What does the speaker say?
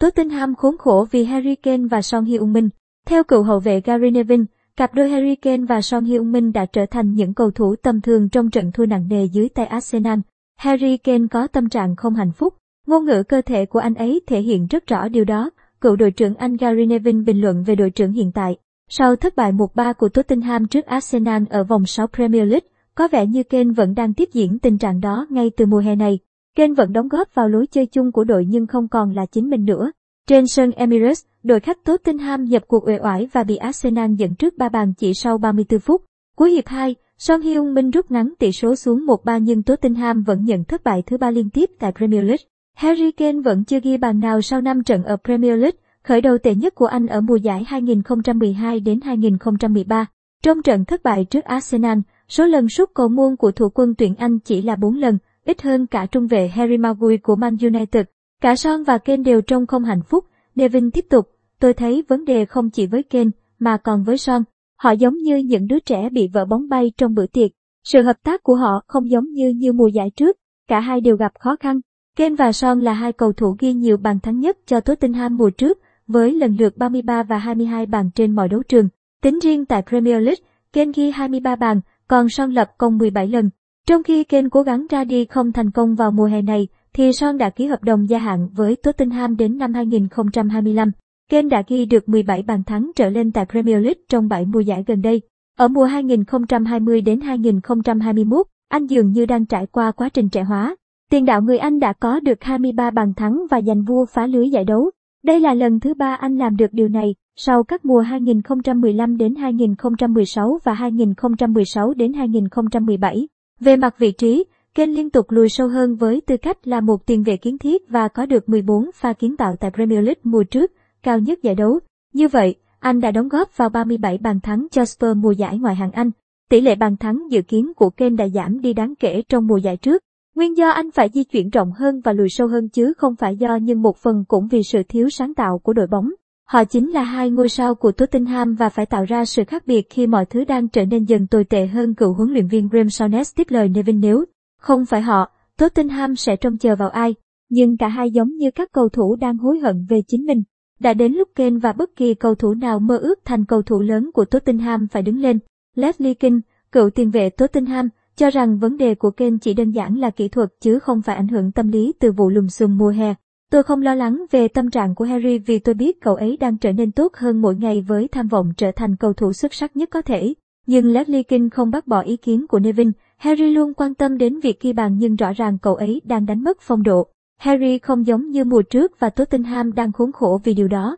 Tottenham khốn khổ vì Harry Kane và Son Heung-min. Theo cựu hậu vệ Gary Neville, cặp đôi Harry Kane và Son Heung-min đã trở thành những cầu thủ tầm thường trong trận thua nặng nề dưới tay Arsenal. Harry Kane có tâm trạng không hạnh phúc. Ngôn ngữ cơ thể của anh ấy thể hiện rất rõ điều đó. Cựu đội trưởng Anh Gary Neville bình luận về đội trưởng hiện tại. Sau thất bại 1-3 của Tottenham trước Arsenal ở vòng 6 Premier League, có vẻ như Kane vẫn đang tiếp diễn tình trạng đó ngay từ mùa hè này. Kane vẫn đóng góp vào lối chơi chung của đội nhưng không còn là chính mình nữa. Trên sân Emirates, đội khách Tottenham nhập cuộc uể oải và bị Arsenal dẫn trước 3 bàn chỉ sau 34 phút. Cuối hiệp 2, Son Heung-min rút ngắn tỷ số xuống 1-3 nhưng Tottenham vẫn nhận thất bại thứ ba liên tiếp tại Premier League. Harry Kane vẫn chưa ghi bàn nào sau 5 trận ở Premier League, khởi đầu tệ nhất của anh ở mùa giải 2012 đến 2013. Trong trận thất bại trước Arsenal, số lần sút cầu môn của thủ quân tuyển Anh chỉ là 4 lần, ít hơn cả trung vệ Harry Maguire của Man United. Cả Son và Kane đều trông không hạnh phúc. Nevin tiếp tục, tôi thấy vấn đề không chỉ với Kane, mà còn với Son. Họ giống như những đứa trẻ bị vỡ bóng bay trong bữa tiệc. Sự hợp tác của họ không giống như như mùa giải trước, cả hai đều gặp khó khăn. Kane và Son là hai cầu thủ ghi nhiều bàn thắng nhất cho Tottenham mùa trước, với lần lượt 33 và 22 bàn trên mọi đấu trường. Tính riêng tại Premier League, Kane ghi 23 bàn, còn Son lập công 17 lần. Trong khi Kane cố gắng ra đi không thành công vào mùa hè này, thì Son đã ký hợp đồng gia hạn với Tottenham đến năm 2025. Kane đã ghi được 17 bàn thắng trở lên tại Premier League trong 7 mùa giải gần đây. Ở mùa 2020 đến 2021, anh dường như đang trải qua quá trình trẻ hóa. Tiền đạo người Anh đã có được 23 bàn thắng và giành vua phá lưới giải đấu. Đây là lần thứ ba anh làm được điều này, sau các mùa 2015 đến 2016 và 2016 đến 2017. Về mặt vị trí, Kane liên tục lùi sâu hơn với tư cách là một tiền vệ kiến thiết và có được 14 pha kiến tạo tại Premier League mùa trước, cao nhất giải đấu. Như vậy, anh đã đóng góp vào 37 bàn thắng cho Spurs mùa giải ngoại hạng Anh. Tỷ lệ bàn thắng dự kiến của Kane đã giảm đi đáng kể trong mùa giải trước. Nguyên do anh phải di chuyển rộng hơn và lùi sâu hơn chứ không phải do nhưng một phần cũng vì sự thiếu sáng tạo của đội bóng. Họ chính là hai ngôi sao của Tottenham và phải tạo ra sự khác biệt khi mọi thứ đang trở nên dần tồi tệ hơn cựu huấn luyện viên Graham Souness tiếp lời Nevin nếu không phải họ, Tottenham sẽ trông chờ vào ai. Nhưng cả hai giống như các cầu thủ đang hối hận về chính mình. Đã đến lúc Kane và bất kỳ cầu thủ nào mơ ước thành cầu thủ lớn của Tottenham phải đứng lên. Leslie King, cựu tiền vệ Tottenham, cho rằng vấn đề của Kane chỉ đơn giản là kỹ thuật chứ không phải ảnh hưởng tâm lý từ vụ lùm xùm mùa hè. Tôi không lo lắng về tâm trạng của Harry vì tôi biết cậu ấy đang trở nên tốt hơn mỗi ngày với tham vọng trở thành cầu thủ xuất sắc nhất có thể. Nhưng Leslie King không bác bỏ ý kiến của Nevin, Harry luôn quan tâm đến việc ghi bàn nhưng rõ ràng cậu ấy đang đánh mất phong độ. Harry không giống như mùa trước và Tottenham đang khốn khổ vì điều đó.